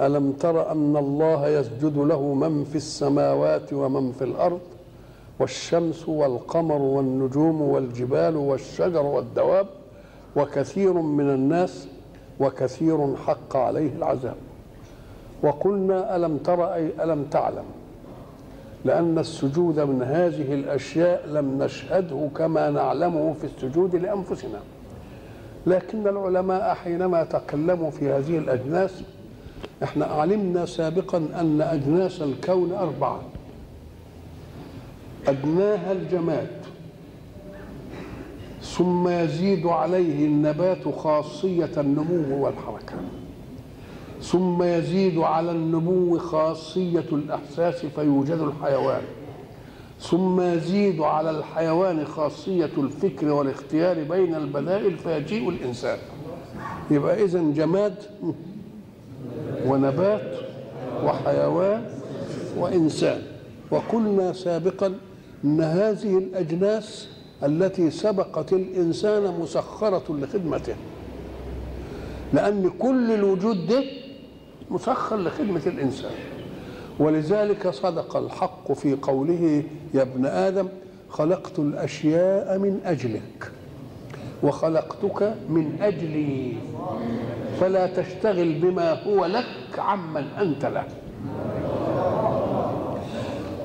ألم تر أن الله يسجد له من في السماوات ومن في الأرض والشمس والقمر والنجوم والجبال والشجر والدواب وكثير من الناس وكثير حق عليه العذاب. وقلنا ألم تر أي ألم تعلم لأن السجود من هذه الأشياء لم نشهده كما نعلمه في السجود لأنفسنا. لكن العلماء حينما تكلموا في هذه الأجناس إحنا علمنا سابقا أن أجناس الكون أربعة. أدناها الجماد. ثم يزيد عليه النبات خاصية النمو والحركة. ثم يزيد على النمو خاصية الإحساس فيوجد الحيوان. ثم يزيد على الحيوان خاصية الفكر والاختيار بين البدائل فيجيء الإنسان. يبقى إذا جماد ونبات وحيوان وإنسان. وقلنا سابقا أن هذه الأجناس التي سبقت الإنسان مسخرة لخدمته لأن كل الوجود ده مسخر لخدمة الإنسان. ولذلك صدق الحق في قوله يا ابن آدم خلقت الأشياء من أجلك وخلقتك من أجلي. فلا تشتغل بما هو لك عمن أنت له.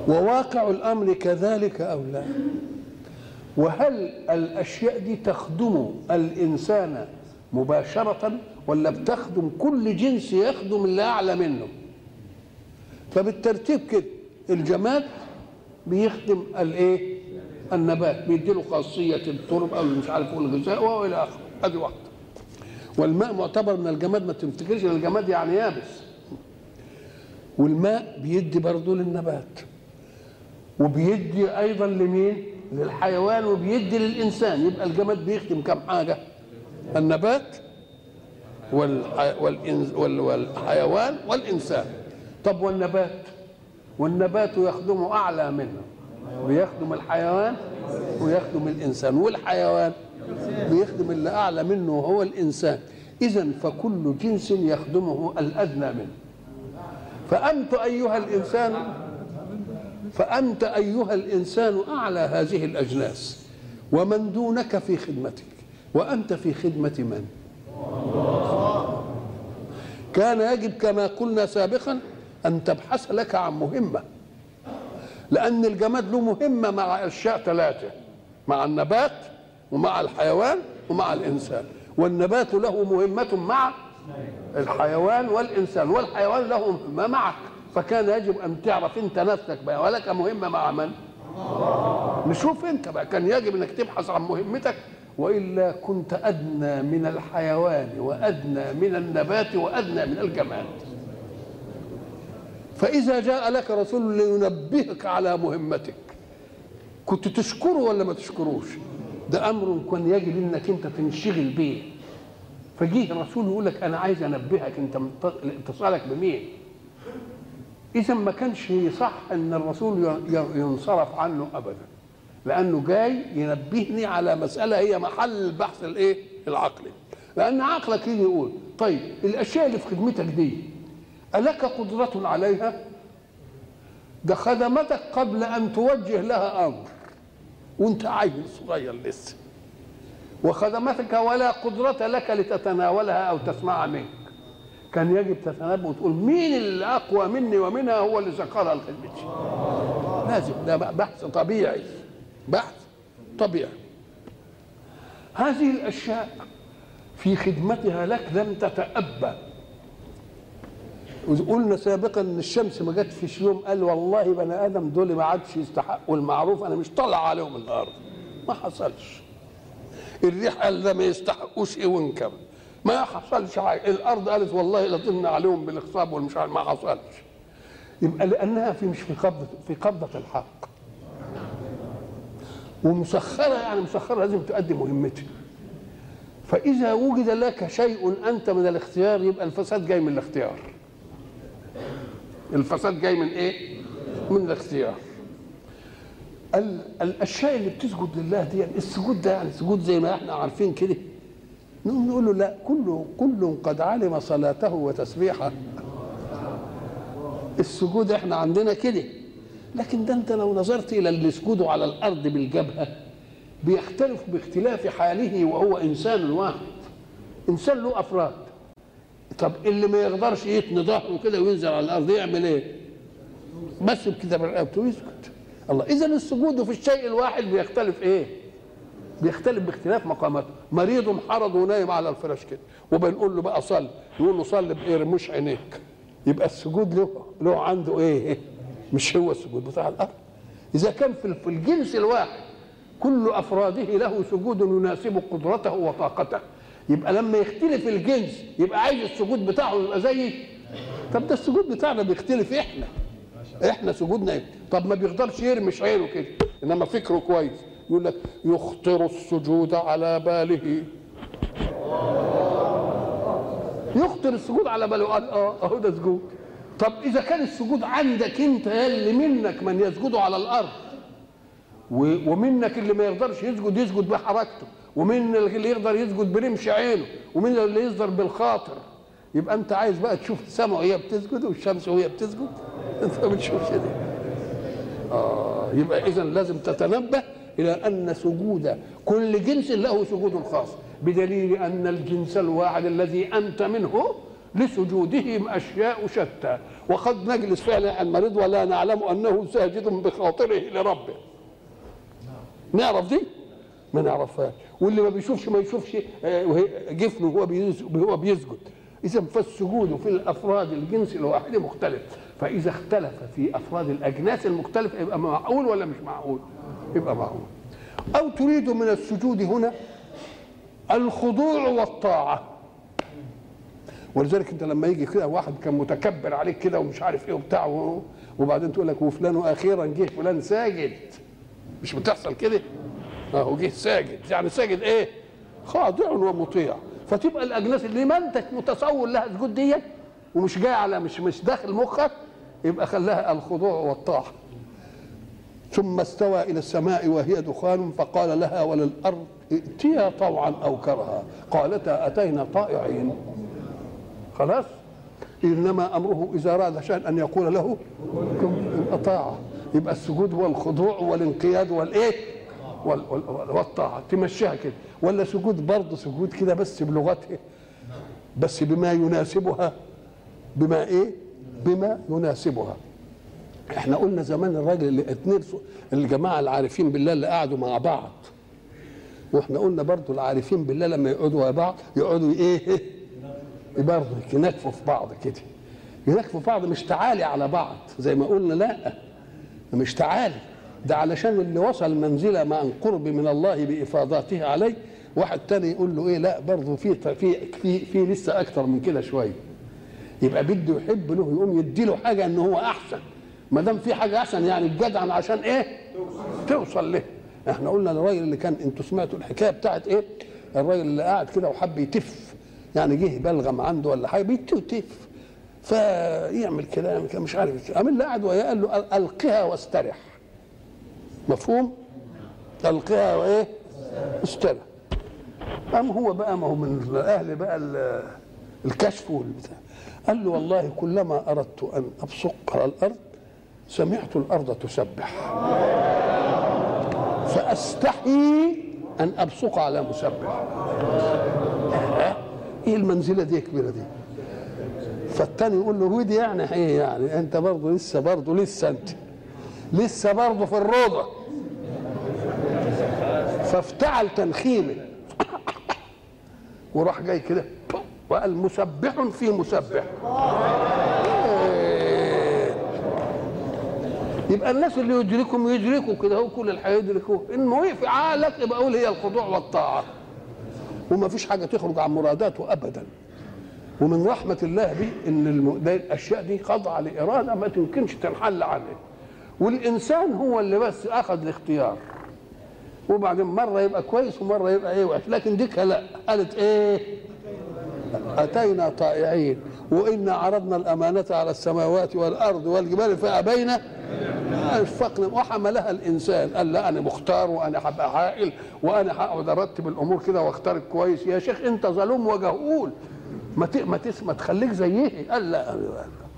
وواقع الأمر كذلك أو لا؟ وهل الأشياء دي تخدم الإنسان مباشرة ولا بتخدم كل جنس يخدم اللي أعلى منه؟ فبالترتيب كده الجماد بيخدم الإيه؟ النبات بيديله خاصية الترب أو مش عارف الغذاء وإلى آخره. أدي واحدة والماء معتبر من الجماد ما تفتكرش إن الجماد يعني يابس؟ والماء بيدي برضه للنبات وبيدي أيضا لمين؟ للحيوان وبيدي للإنسان. يبقى الجماد بيخدم كم حاجة؟ النبات. والحيوان والإنسان. طب والنبات؟ والنبات يخدم أعلى منه بيخدم الحيوان ويخدم الإنسان. والحيوان؟ بيخدم اللي أعلى منه وهو الإنسان. اذا فكل جنس يخدمه الأدنى منه. فأنت أيها الإنسان فأنت أيها الإنسان أعلى هذه الأجناس. ومن دونك في خدمتك. وأنت في خدمة من؟ كان يجب كما قلنا سابقا أن تبحث لك عن مهمة. لأن الجماد له مهمة مع أشياء ثلاثة. مع النبات ومع الحيوان ومع الإنسان والنبات له مهمة مع الحيوان والإنسان والحيوان له مهمة معك فكان يجب أن تعرف أنت نفسك بقى ولك مهمة مع من؟ نشوف أنت بقى كان يجب أنك تبحث عن مهمتك. وإلا كنت أدنى من الحيوان وأدنى من النبات وأدنى من الجماد. فإذا جاء لك رسول لينبهك على مهمتك كنت تشكره ولا ما تشكروش؟ ده أمر كان يجب انك أنت تنشغل به. فجيه الرسول يقول لك أنا عايز أنبهك أنت اتصالك بمين؟ اذا ما كانش صح أن الرسول ينصرف عنه ابدا. لأنه جاي ينبهني على مسألة هي محل البحث الإيه؟ العقلي لأن عقلك يجي يقول طيب الأشياء اللي في خدمتك دي ألك قدرة عليها؟ ده خدمتك قبل أن توجه لها أمر. وانت عيل صغير لسه. وخدمتك ولا قدرة لك لتتناولها أو تسمع منك. كان يجب تتنبه وتقول مين اللي أقوى مني ومنها هو اللي سخرها لخدمتي. لازم ده بحث طبيعي بحث طبيعي. هذه الأشياء في خدمتها لك لم تتأبى. قلنا سابقا إن الشمس ما جت فيش يوم قال والله بني آدم دول ما عادش يستحقوا المعروف أنا مش طالع عليهم الأرض ما حصلش. الريح قال ده ما يستحقوش إيه وانكم ما حصلش حاجة. الأرض قالت والله لطمنا عليهم بالإخصاب والمش عارف ما حصلش. يبقى لأنها في مش في قبضة في قبضة الحق. ومسخرة يعني مسخرة لازم تؤدي مهمتها. فإذا وجد لك شيء أنت من الاختيار يبقى الفساد جاي من الاختيار. الفساد جاي من إيه؟ من الاختيار. ال- الأشياء اللي بتسجد لله دي السجود ده يعني سجود زي ما إحنا عارفين كده. نقول له لا كل كل قد علم صلاته وتسبيحه. السجود إحنا عندنا كده. لكن ده أنت لو نظرت إلى اللي يسجدوا على الأرض بالجبهة بيختلف باختلاف حاله وهو إنسان واحد. إنسان له أفراد. طب اللي ما يقدرش يتني ظهره كده وينزل على الأرض يعمل إيه؟ بس كده برقبته ويسكت. الله اذا السجود في الشيء الواحد بيختلف إيه؟ بيختلف باختلاف مقاماته. مريض محرض ونايم على الفراش كده. وبنقول له بقى صلي. يقول له صلي بايه عينيك. يبقى السجود له له عنده إيه؟ مش هو السجود بتاع الأرض. إذا كان في الجنس الواحد كل أفراده له سجود يناسب قدرته وطاقته. يبقى لما يختلف الجنس يبقى عايز السجود بتاعه يبقى زي طب ده السجود بتاعنا بيختلف إحنا. إحنا سجودنا إيه؟ طب ما بيقدرش يرمش عينه كده انما فكره كويس. يقول لك يخطر السجود على باله. يخطر السجود على باله. قال آه أهو ده سجود. طب إذا كان السجود عندك أنت اللي منك من يسجد على الأرض ومنك اللي ما يقدرش يسجد يسجد بحركته. ومن اللي يقدر يسجد برمش عينه؟ ومن اللي يقدر بالخاطر؟ يبقى انت عايز بقى تشوف السماء وهي بتسجد والشمس وهي بتسجد؟ انت ما بتشوفش دي. آه يبقى إذا لازم تتنبه إلى أن سجود كل جنس له سجود خاص بدليل أن الجنس الواحد الذي أنت منه لسجودهم أشياء شتى. وقد نجلس فعلا عن ولا نعلم أنه ساجد بخاطره لربه. نعرف دي؟ ما نعرفهاش. واللي ما بيشوفش ما يشوفش جفنه وهو بيسجد هو بيسجد. إذا فالسجود في الأفراد الجنس الواحد مختلف. فإذا اختلف في أفراد الأجناس المختلفة يبقى معقول ولا مش معقول؟ يبقى معقول. أو تريد من السجود هنا الخضوع والطاعة. ولذلك أنت لما يجي كده واحد كان متكبر عليك كده ومش عارف إيه وبتاع وبعدين تقول لك وفلان أخيرا جه فلان ساجد. مش بتحصل كده؟ اهو جه ساجد. يعني ساجد إيه؟ خاضع ومطيع. فتبقى الأجناس اللي ما أنت متصور لها سجود دي ومش جاي على مش مش داخل مخك يبقى خلاها الخضوع والطاعة. ثم استوى إلى السماء وهي دخان فقال لها وللأرض ائتيا طوعا أو كرها. قالتا أتينا طائعين. خلاص؟ إنما أمره إذا أراد شيئا أن يقول له كن اطاعه يبقى السجود هو الخضوع والانقياد والإيه؟ وال- وال- والطاعة تمشيها كده. ولا سجود برضه سجود كده بس بلغتها بس بما يناسبها. بما إيه؟ بما يناسبها. إحنا قلنا زمان الراجل اللي اتنين الجماعة العارفين بالله اللي قعدوا مع بعض. وإحنا قلنا برضو العارفين بالله لما يقعدوا مع بعض يقعدوا إيه؟ برضه ينكفوا في بعض كده. ينكفوا في بعض مش تعالي على بعض. زي ما قلنا لا مش تعالي. ده علشان اللي وصل منزلة مع قرب من الله بافاضاته عليه. واحد تاني يقول له إيه لا برضه في في في في لسه أكتر من كده شوية. يبقى بده يحب له يقوم يدي له حاجة ان هو أحسن. ما دام في حاجة أحسن يعني الجدع عشان إيه؟ توصل له. إحنا قلنا الراجل اللي كان أنتوا سمعتوا الحكاية بتاعت إيه؟ الراجل اللي قاعد كده وحب يتف. يعني جه بلغم عنده ولا حاجة بيتف فيعمل يعمل كده مش عارف. اللي قاعد وياه قال له ألقها واسترح. مفهوم؟ القها وإيه؟ استرح قام هو بقى ما هو من أهل بقى ال- الكشف والبتاع. قال له والله كلما أردت أن ابصق على الأرض سمعت الأرض تسبح. فأستحي أن ابصق على مسبح. إيه المنزلة دي كبيرة دي؟ فالتاني يقول له ودي يعني إيه يعني؟ أنت برضه لسه برضه لسه أنت. لسه برضه في الروضة. فافتعل تنخيمه. وراح جاي كده وقال مسبح في مسبح. إيه. يبقى الناس اللي يدركهم يدركوا كده هو كل الحياة يدركوه. ان وقف عقلك يبقى قول هي الخضوع والطاعة. وما فيش حاجة تخرج عن مراداته ابدا. ومن رحمة الله به ده الأشياء دي خاضعة لإرادة ما تمكنش تنحل عنها. والإنسان هو اللي بس أخذ الاختيار. وبعدين مرة يبقى كويس ومرة يبقى إيه وحش. لكن ديك لا قالت إيه؟ أتينا طائعين. وإنا عرضنا الأمانة على السماوات والأرض والجبال فأبين اشفقنا وحملها الإنسان. قال لا أنا مختار وأنا هبقى عاقل وأنا هقعد أرتب الأمور كده وأختار كويس. يا شيخ أنت ظلوم وجهول. ما. ما, تخليك زيه قال لا.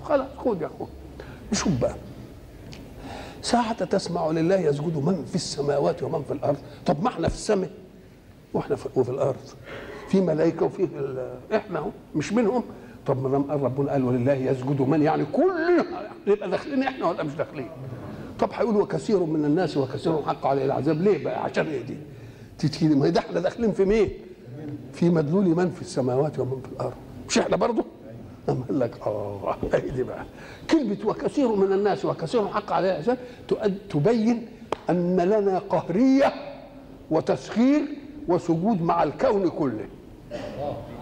خلاص خد يا أخوي. شوف بقى. ساعة تسمع لله يسجد من في السماوات ومن في الأرض. طب ما إحنا في السماء وإحنا في وفي الأرض. في ملائكة وفي إحنا مش منهم. طب ما دام ربنا قال ولله يسجد من يعني كلنا يبقى داخلين إحنا ولا مش داخلين؟ طب هيقول وكثير من الناس وكثير حق عليه العذاب. ليه بقى؟ عشان إيه دي؟ تيجي ما ده إحنا داخلين في مين؟ في مدلول من في السماوات ومن في الأرض. مش إحنا برضه؟ أم قال لك اهي دي بقى. كلمة وكثير من الناس وكثير حق عليه العذاب تؤد- تبين أن لنا قهرية وتسخير وسجود مع الكون كله.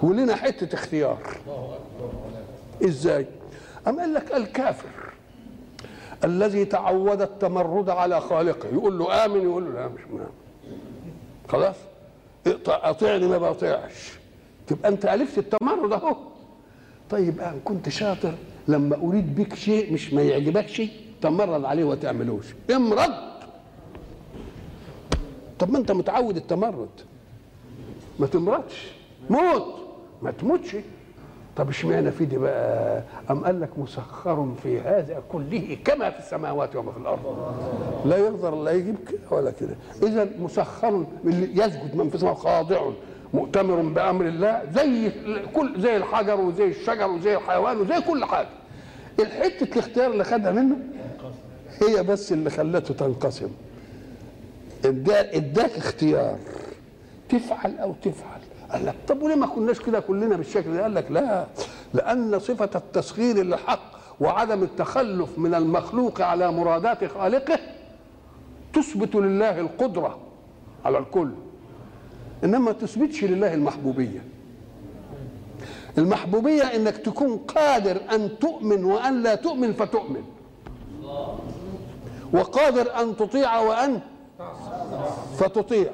ولنا حتة اختيار. إزاي؟ أم قال لك الكافر الذي تعود التمرد على خالقه يقول له آمن يقول له لا مش مآمن خلاص؟ أطيعني ما بطيعش تبقى أنت ألفت التمرد أهو. طيب ان كنت شاطر. لما أريد بك شيء مش ما يعجبكش تمرد عليه وتعملوش امرض! طب ما أنت متعود التمرد. ما تمرضش. موت! ما تموتش. طب اشمعنى في دي بقى؟ أم قال لك مسخر في هذا كله كما في السماوات وما في الأرض؟ لا يقدر لا يجيب كده ولا كده. اذا مسخر يسجد من في السماء خاضع مؤتمر بأمر الله زي كل زي الحجر وزي الشجر وزي الحيوان وزي كل حاجة. الحتة الاختيار اللي خدها منه هي بس اللي خلته تنقسم. اداك اختيار. تفعل أو تفعل. قال لك طب وليه ما كناش كده كلنا بالشكل ده؟ قال لك لا لأن صفة التسخير للحق وعدم التخلف من المخلوق على مرادات خالقه تثبت لله القدرة على الكل. إنما ما تثبتش لله المحبوبية. المحبوبية إنك تكون قادر أن تؤمن وأن لا تؤمن فتؤمن. وقادر أن تطيع وأن فتطيع.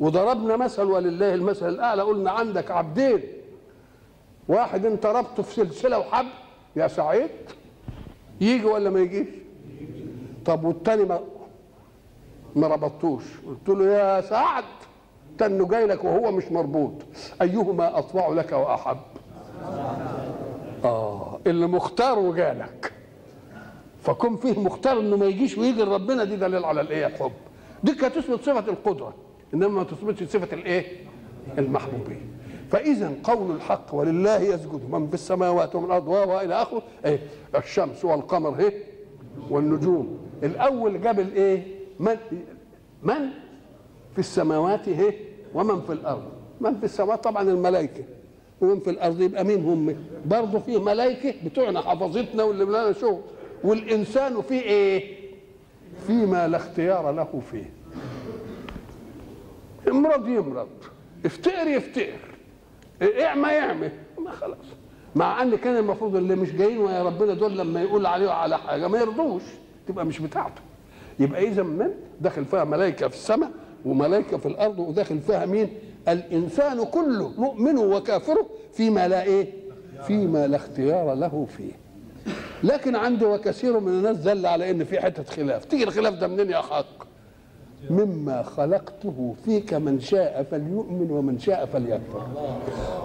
وضربنا مثل ولله المثل الأعلى قلنا عندك عبدين. واحد أنت ربطه في سلسلة وحبل يا سعيد؟ يجي ولا ما يجيش؟ طب والتاني ما ما ربطتوش. قلت له يا سعد تنه جاي لك وهو مش مربوط. أيهما اطوع لك وأحب. آه اللي مختار وجالك. فكون فيه مختار إنه ما يجيش ويجي لربنا دي دليل على الإيه الحب دي كانت تثبت صفة القدرة إنما ما تثبتش صفة الإيه؟ المحبوبيه فإذا قول الحق ولله يسجد من في السماوات ومن الأرض والى آخره إيه؟ الشمس والقمر إيه؟ والنجوم. الأول جاب الإيه؟ من؟ من في السماوات إيه؟ ومن في الأرض؟ من في السماوات طبعا الملائكة. ومن في الأرض؟ يبقى مين هم؟ برضه في ملائكة بتوعنا حفظتنا واللي لنا شغل والإنسان فيه إيه؟ فيما لا اختيار له فيه. امرض يمرض. افتقر يفتقر. اعمى يعمى. ما خلاص. مع أن كان المفروض اللي مش جايين ويا ربنا دول لما يقول عليه على حاجة ما يرضوش تبقى مش بتاعته. يبقى اذا من داخل فيها ملائكة في السماء وملائكة في الأرض وداخل فيها مين؟ الإنسان كله مؤمنه وكافره فيما لا إيه؟ فيما لا اختيار له فيه. لكن عندي وكثير من الناس دل على إن في حتة خلاف. تيجي الخلاف ده منين يا حق مما خلقته فيك من شاء فليؤمن ومن شاء فليكفر.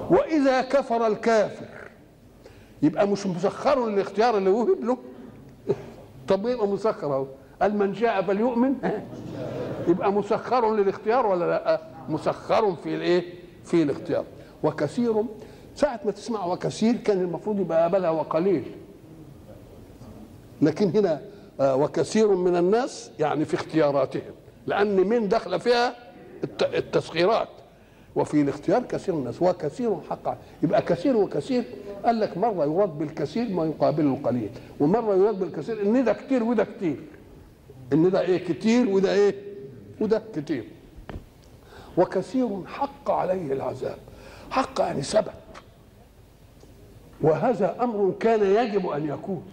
وإذا كفر الكافر يبقى مش مسخر الاختيار اللي وهب له طب يبقى مسخر أهو. قال من شاء فليؤمن؟ يبقى مسخر للاختيار ولا لا؟ مسخر في الايه؟ في الاختيار. وكثير ساعة ما تسمع وكثير كان المفروض يبقى قبلها وقليل. لكن هنا آه، وكثير من الناس يعني في اختياراتهم لأن من دخل فيها الت- التسخيرات. وفي الاختيار كثير من الناس وكثير حقا. يبقى كثير وكثير قال لك مرة يراد بالكثير ما يقابله القليل. ومرة يراد بالكثير ان ده كتير وده كتير. ان ده إيه؟ كتير وده إيه؟ وده كتير. وكثير حق عليه العذاب. حق يعني ثبت وهذا أمر كان يجب أن يكون.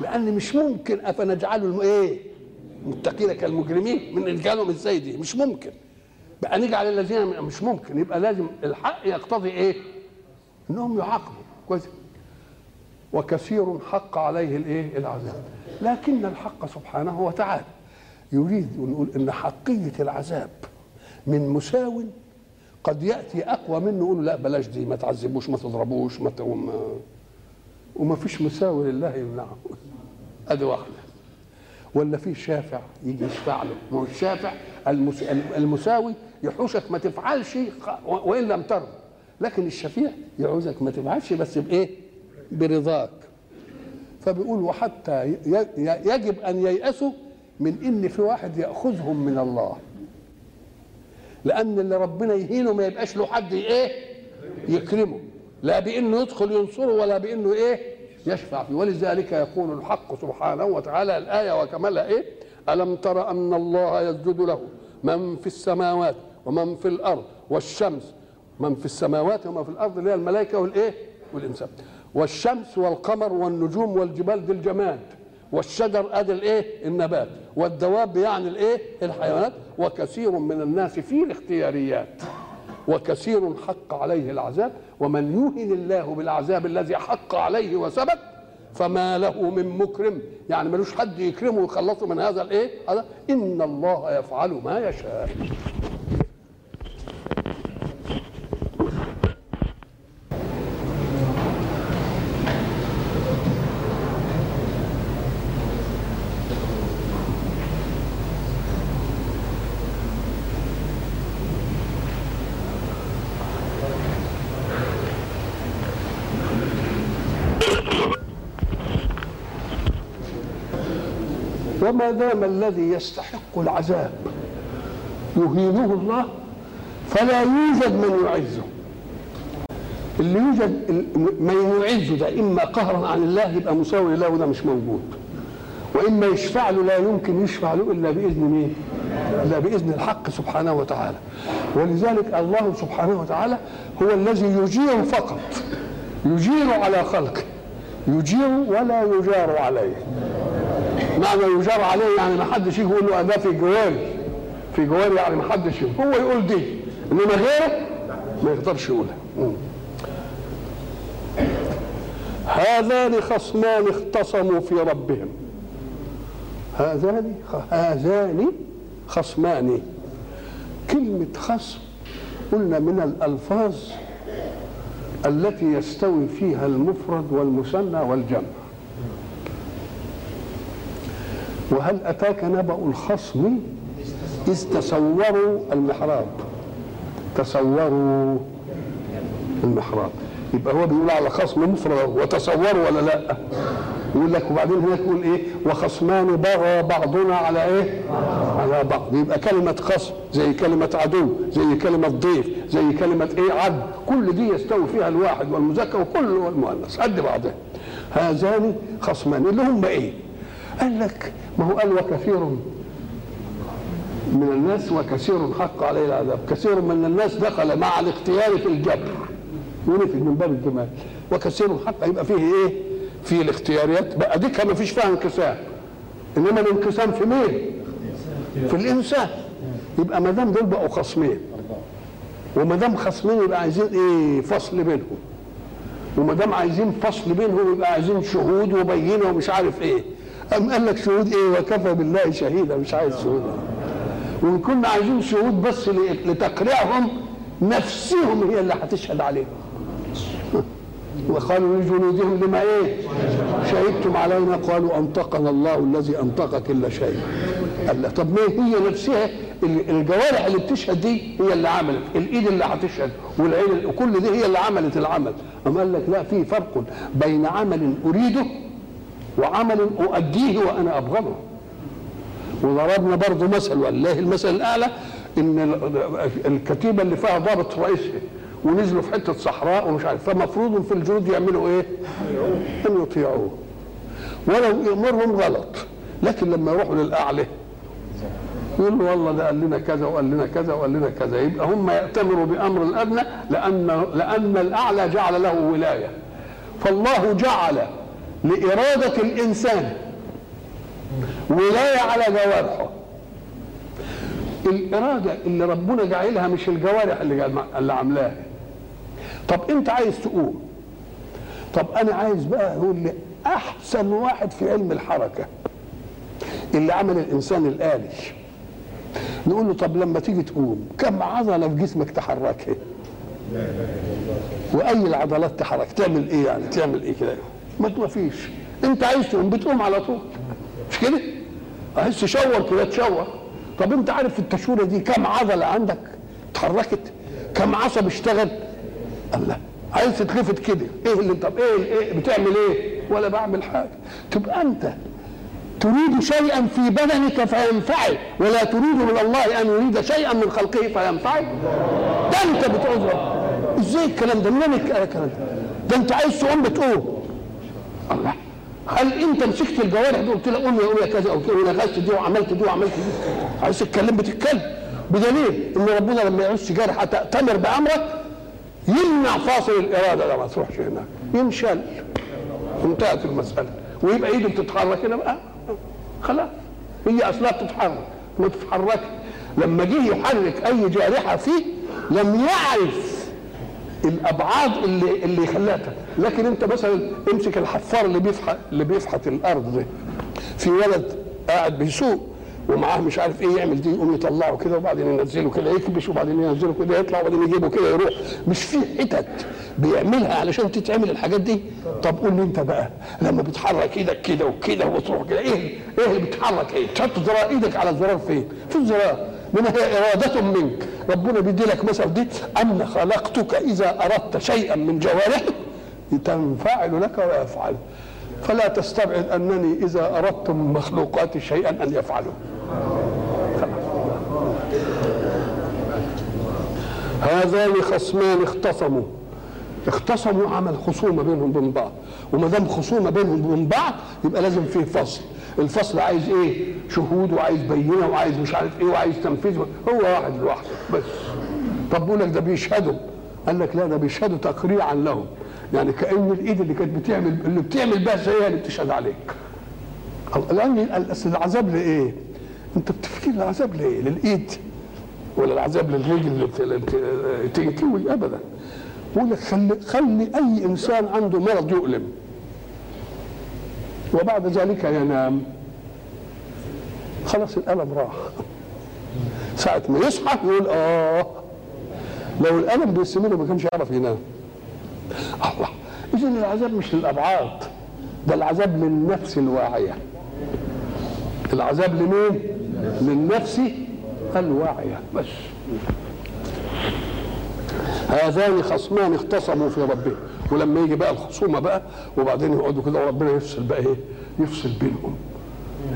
لأن مش ممكن أفنجعل الم... إيه؟ متقين كالمجرمين من رجالهم إزاي دي مش ممكن. بقى نجعل الذين مش ممكن. يبقى لازم الحق يقتضي إيه؟ إنهم يعاقبوا كويس. وكثير حق عليه الإيه؟ العذاب. لكن الحق سبحانه وتعالى. يريد ونقول إن حقية العذاب من مساو قد يأتي أقوى منه يقول لا بلاش دي ما تعذبوش ما تضربوش ما وما, وما فيش مساوي لله يمنعه ادي واحدة ولا في شافع يجي يشفع له؟ ما هو الشافع المس... المساوي يحوشك ما تفعلش وإن لم ترضى لكن الشفيع يعوزك ما تفعلش بس بإيه؟ برضاك. فبيقول وحتى يجب أن ييأسوا من إن في واحد يأخذهم من الله. لأن اللي ربنا يهينه ما يبقاش له حد إيه؟ يكرمه. لا بإنه يدخل ينصره ولا بإنه إيه؟ يشفع فيه. ولذلك يقول الحق سبحانه وتعالى الآية وكملها إيه؟ ألم تر أن الله يسجد له من في السماوات ومن في الأرض والشمس. من في السماوات ومن في الأرض اللي هي الملائكة والإيه؟ والإنسان. والشمس والقمر والنجوم والجبال دي الجماد. والشجر أدي الإيه؟ النبات. والدواب يعني الإيه؟ الحيوانات. وكثير من الناس في الاختياريات. وكثير حق عليه العذاب. ومن يهن الله بالعذاب الذي حق عليه وثبت فما له من مكرم. يعني ملوش حد يكرمه ويخلصه من هذا الإيه؟ هذا إن الله يفعل ما يشاء. وما دام الذي يستحق العذاب يهينه الله فلا يوجد من يعزه. اللي يوجد من يعزه ده إما قهرا عن الله يبقى مساوي له وده مش موجود. وإما يشفع له لا يمكن يشفع له إلا بإذن مين؟ إلا بإذن الحق سبحانه وتعالى. ولذلك الله سبحانه وتعالى هو الذي يجير فقط يجير على خلقه يجير ولا يجار عليه. معنى يجار عليه يعني ما حدش يقول له ده في جواري. في جواري يعني ما حدش هو يقول دي. انما غيره ما يقدرش يقولها. هذان خصمان اختصموا في ربهم. هذان هذان خصمان. كلمة خصم قلنا من الألفاظ التي يستوي فيها المفرد والمثنى والجمع. وهل أتاك نبأ الخصم؟ إذ تصوروا المحراب. تصوروا المحراب. يبقى هو بيقول على خصم مفرد وتصوروا ولا لأ؟ يقول لك وبعدين هناك يقول إيه؟ وخصمان بغى بعضنا على إيه؟ على بعض. يبقى كلمة خصم زي كلمة عدو زي كلمة ضيف زي كلمة إيه؟ عد. كل دي يستوي فيها الواحد والمذكر وكل والمؤنث قد بعضها. هذان خصمان اللي هم إيه؟ قال لك ما هو قال وكثير من الناس وكثير حق عليه العذاب. كثير من الناس دخل مع الاختيار في الجبر. ونفي من باب الجمال. وكثير حق. يبقى فيه إيه؟ في الاختياريات. بقى دي ما فيش فيها انقسام. إنما الانقسام في مين؟ في الإنسان. يبقى ما دام دول بقوا خصمين. وما دام خصمين يبقى عايزين إيه؟ فصل بينهم. وما دام عايزين فصل بينهم يبقى عايزين شهود وبينة ومش عارف إيه. أم قال لك شهود إيه؟ وكفى بالله شهيدا مش عايز شهود. وان كنا عايزين شهود بس لتقريعهم نفسهم هي اللي هتشهد عليهم. وقالوا لجنودهم لما إيه؟ شهدتم علينا. قالوا أنطقنا الله الذي أنطق كل شيء. قال طب ما هي نفسها؟ الجوارح اللي بتشهد دي هي اللي عملت. الإيد اللي هتشهد والعين كل دي هي اللي عملت العمل. أما قال لك لا في فرق بين عمل أريده وعمل أؤديه وأنا أبغضه. وضربنا برضه مثل والله المثل الأعلى إن الكتيبة اللي فيها ضابط رئيسها ونزلوا في حتة صحراء ومش عارف فمفروض في الجنود يعملوا إيه؟ إن يطيعوه. ولو يأمرهم غلط لكن لما يروحوا للأعلى يقول له والله ده قال لنا كذا وقال لنا كذا وقال لنا كذا. يبقى هم يأتمروا بأمر الأدنى لأن لأن الأعلى جعل له ولاية. فالله جعل لإرادة الإنسان. ولاية على جوارحه. الإرادة اللي ربنا جعلها مش الجوارح اللي اللي عاملاها. طب أنت عايز تقوم طب أنا عايز بقى يقول لي أحسن واحد في علم الحركة اللي عمل الإنسان الآلي. نقول له طب لما تيجي تقوم كم عضلة في جسمك تحركها؟ وأي العضلات تحرك؟ تعمل إيه يعني؟ تعمل إيه كده؟ ما فيش. انت عايز تقوم بتقوم على طول. مش كده؟ عايز تشور كده تشور طب انت عارف في التشوره دي كم عضلة عندك اتحركت؟ كم عصب اشتغل؟ الله. عايز تتلفت كده. إيه اللي طب إيه, إيه بتعمل إيه؟ ولا بعمل حاجة. تبقى انت تريد شيئا في بدنك فينفعل ولا تريد من الله أن يريد شيئا من خلقه فينفعل؟ ده انت بتعذر. إزاي الكلام ده؟ منين الكلام ده؟ ده انت عايز تقوم بتقوم. الله. هل أنت مسكت الجوارح دي. قلت لها قوم يا قوم يا كذا أو كده غسلت دي وعملت دي وعملت دي. عايز تتكلم بتتكلم. بدليل إن ربنا لما يعوز جارحه تامر بأمرك يمنع فاصل الإرادة ده ما تروحش هناك. ينشل انتهت المسألة. ويبقى ايده بتتحرك هنا بقى. خلاص. هي أصلها بتتحرك. ما تتحرك لما جه يحرك أي جارحة فيه لم يعرف الأبعاد اللي اللي خلاتها. لكن أنت مثلا امسك الحفار اللي بيفحت اللي بيفحت الأرض ده في ولد قاعد بيسوق ومعاه مش عارف إيه يعمل دي يقوم يطلعه كده وبعدين ينزله كده يكبش وبعدين ينزله كده يطلع وبعدين يجيبه كده يروح. مش في حتت بيعملها علشان تتعمل الحاجات دي. طب قول لي أنت بقى لما بتحرك إيدك كده وكده وتروح كده إيه إيه اللي بيتحرك إيه؟ تحط زرار إيدك على الزرار فين؟ في الزرار. منها هي إرادة منك. ربنا بيدي لك مثل دي أن خلقتك إذا أردت شيئا من جوارحك تنفعل لك ويفعل. فلا تستبعد أنني إذا أردت من مخلوقاتي شيئا أن يفعله هذان خصمان اختصموا. اختصموا عمل خصومة بينهم وبين بعض. وما دام خصومة بينهم وبين بعض يبقى لازم فيه فصل. الفصل عايز إيه؟ شهود وعايز بينة وعايز مش عارف إيه وعايز تنفيذ هو واحد لوحده بس. طب بيقول لك ده بيشهدوا. قال لك لا ده بيشهدوا تقريعا لهم. يعني كأن الإيد اللي كانت بتعمل اللي بتعمل بها زيها اللي بتشهد عليك. الان العذاب لإيه؟ أنت بتفكر العذاب لإيه؟ للإيد ولا العذاب للرجل اللي تنكوي ابدا. بيقول لك خلي خلي أي إنسان عنده مرض يؤلم. وبعد ذلك ينام خلاص الألم راح. ساعة ما يصحى يقول آه لو الألم بيستمر ما كانش يعرف ينام. الله إذا العذاب مش للأبعاد ده العذاب للنفس الواعية. العذاب لمين؟ للنفس الواعية. بس. هذان خصمان اختصموا في ربهم. ولما يجي بقى الخصومة بقى وبعدين يقعدوا كده وربنا يفصل بقى إيه؟ يفصل بينهم.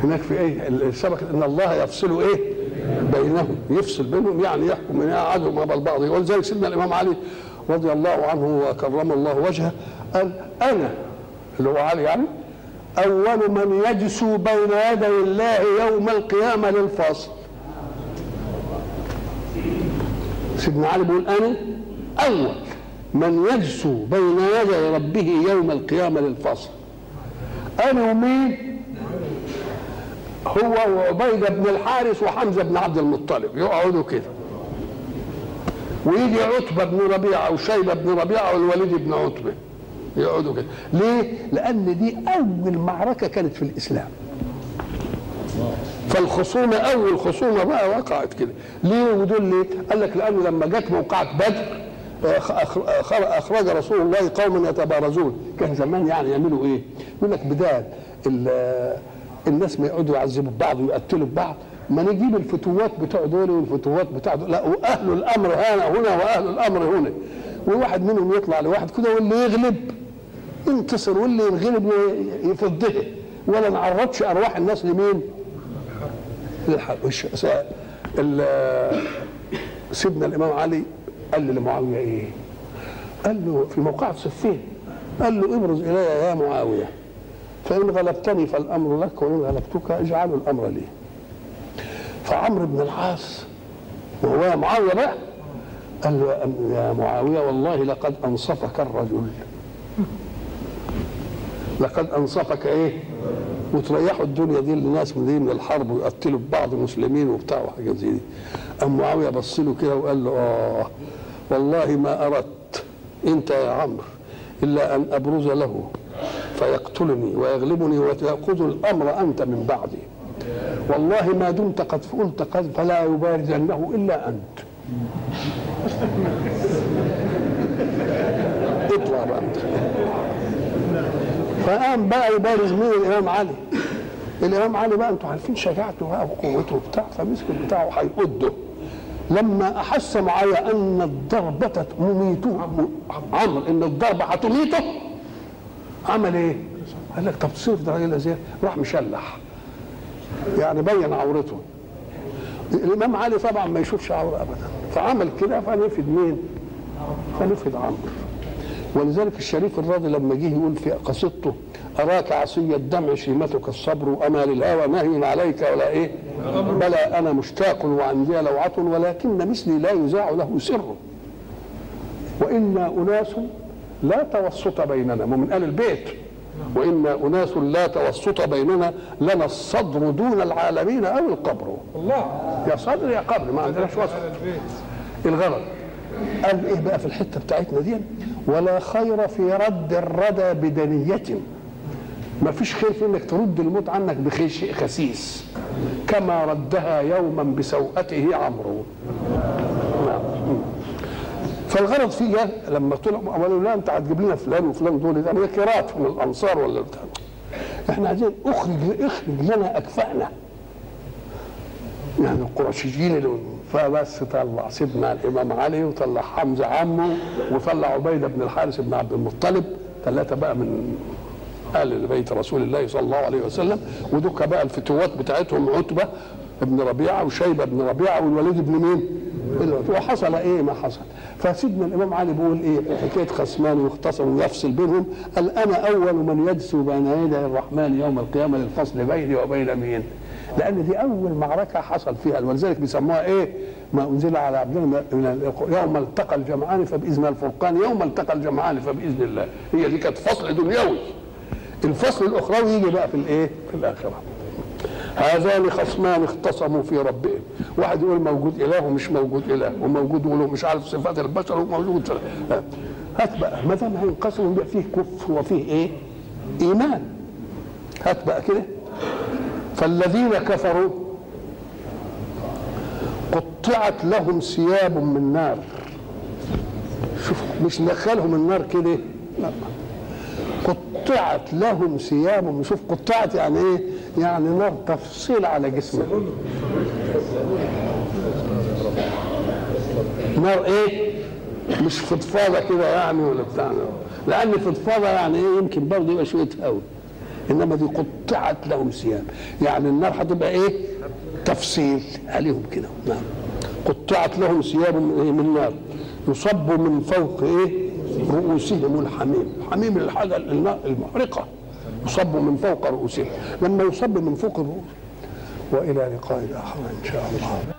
هناك في إيه؟ السبق إن الله يفصل إيه؟ بينهم يفصل بينهم يعني يحكم من أحدهم قبل بعض ولذلك سيدنا الإمام علي رضي الله عنه وكرم الله وجهه قال أنا اللي هو علي يعني أول من يجسو بين يدي الله يوم القيامة للفصل. سيدنا علي بيقول أنا أول من يجسو بين يدي ربه يوم القيامة للفصل. أنا ومين؟ هو وعبيدة بن الحارث وحمزة بن عبد المطلب. يقعدوا كده. ويجي عتبة بن ربيعة وشيبة بن ربيعة والوليد بن عتبة. يقعدوا كده. ليه؟ لأن دي أول معركة كانت في الإسلام. فالخصومة أول خصومة بقى وقعت كده. ليه؟ ودول ليه؟ قال لك لأنه لما جت موقعة بدر أخرج رسول الله قوما يتبارزون. كان زمان يعني يعملوا إيه؟ يقول لك بدال الناس ما يقعدوا يعذبوا بعض ويقتلوا بعض ما نجيب الفتوات بتوع دول والفتوات بتاع دول. لا وأهل الأمر هنا هنا وأهل الأمر هنا. وواحد منهم يطلع لواحد كده واللي يغلب. ينتصر واللي ينغلب يفضه ولا نعرضش أرواح الناس لمين؟ للحق. سيدنا الإمام علي قال لمعاوية إيه؟ قال له في موقعة صفين قال له ابرز إلي يا معاوية. فإن غلبتني فالأمر لك وإن غلبتك اجعلوا الأمر لي. فعمرو بن العاص وهو معاوية بقى قال له يا معاوية والله لقد أنصفك الرجل. لقد أنصفك إيه؟ وتريحوا الدنيا دي للناس من دي من الحرب ويقتلوا بعض المسلمين وبتاع وحاجات زي دي. قام معاوية بص له كده وقال له آه والله ما أردت أنت يا عمرو إلا أن أبرز له فيقتلني ويغلبني وتاخذ الأمر أنت من بعدي. والله ما دمت قد قلت قد فلا يبارزنه إلا أنت اطلع بقى انت فقام بقى يبارز مين الإمام علي. الإمام علي بقى أنتوا عارفين شجاعته بقى وقوته وبتاع فمسك بتاعه هيقده لما أحس معايا أن الضربة مميته عمرو إن الضربة هتميته. عمل إيه؟ قال لك طب تصير ده راجل إزاي؟ راح مشلح. يعني بين عورته. الإمام علي طبعا ما يشوفش عورة ابدا. فعمل كده فنفد مين؟ فنفد عمرو. ولذلك الشريف الراضي لما جه يقول في قصيدته أراك عصي الدمع شيمتك الصبر واما للهوى نهي عليك ولا إيه؟ بلى أنا مشتاق وعندي لوعة ولكن مثلي لا يذاع له سر. وإنا أناس لا توسط بيننا من أهل البيت. وإنا أناس لا توسط بيننا لنا الصدر دون العالمين أو القبر. الله. يا صدر يا قبر ما عندناش وسط. الغرض. قال إيه بقى في الحتة بتاعتنا دي؟ ولا خير في رد الردى بدنية. ما فيش خير في إنك ترد الموت عنك بشيء خسيس. كما ردها يوما بسوءته عمرو. نعم. فالغرض فيها لما طلعوا قالوا لا أنت هتجيب لنا فلان وفلان دول. ده نكرات من الأنصار ولا بتاع. إحنا عايزين أخرج أخرج لنا اكفاءنا يعني القرشيين اللي فبس طلع سيدنا الإمام علي وطلع حمزة عمه وطلع عبيدة بن الحارث بن عبد المطلب ثلاثة بقى من أهل بيت رسول الله صلى الله عليه وسلم ودك بقى الفتوات بتاعتهم عتبة ابن ربيعة وشيبة بن ربيعة والوليد بن مين؟ وحصل إيه ما حصل فسيدنا الإمام علي بيقول إيه حكاية خصمان واختصموا ويفصل بينهم قال أنا أول من يدسو بين يدي الرحمن يوم القيامة للفصل بيني وبين مين؟ لأن دي أول معركة حصل فيها ولذلك بيسموها إيه؟ ما أنزل على عبدنا من يوم التقى الجمعان فبإذن الفرقان يوم التقى الجمعان فبإذن الله. هي دي كانت فصل دنيوي. الفصل الأخروي يجي بقى في الإيه؟ في الآخرة. هذان خصمان اختصموا في ربهم. واحد يقول موجود إله ومش موجود إله وموجود وله مش عارف صفات البشر وموجود هات بقى ما دام هينقسموا يبقى فيه كفر وفيه إيه؟ إيمان. هات بقى كده. فالذين كفروا قطعت لهم ثياب من نار. شوف مش دخلهم النار كده؟ لا. قطعت لهم ثياب شوف قطعت يعني إيه؟ يعني نار تفصيل على جسمهم نار إيه؟ مش فضفاضة كده يعني ولا بتاع. لأن فضفاضة يعني إيه؟ يمكن برضه يبقى شوية هوا إنما دي قطعت لهم ثياب. يعني النار هتبقى إيه؟ تفصيل. عليهم كده. نعم. قطعت لهم ثياب من, إيه؟ نار. يصب من فوق إيه؟ رؤوسهم الحميم. الحميم الحاجة المحرقه يصب من فوق رؤوسهم. لما يصب من فوق الرؤوس. وإلى لقاء آخر إن شاء الله.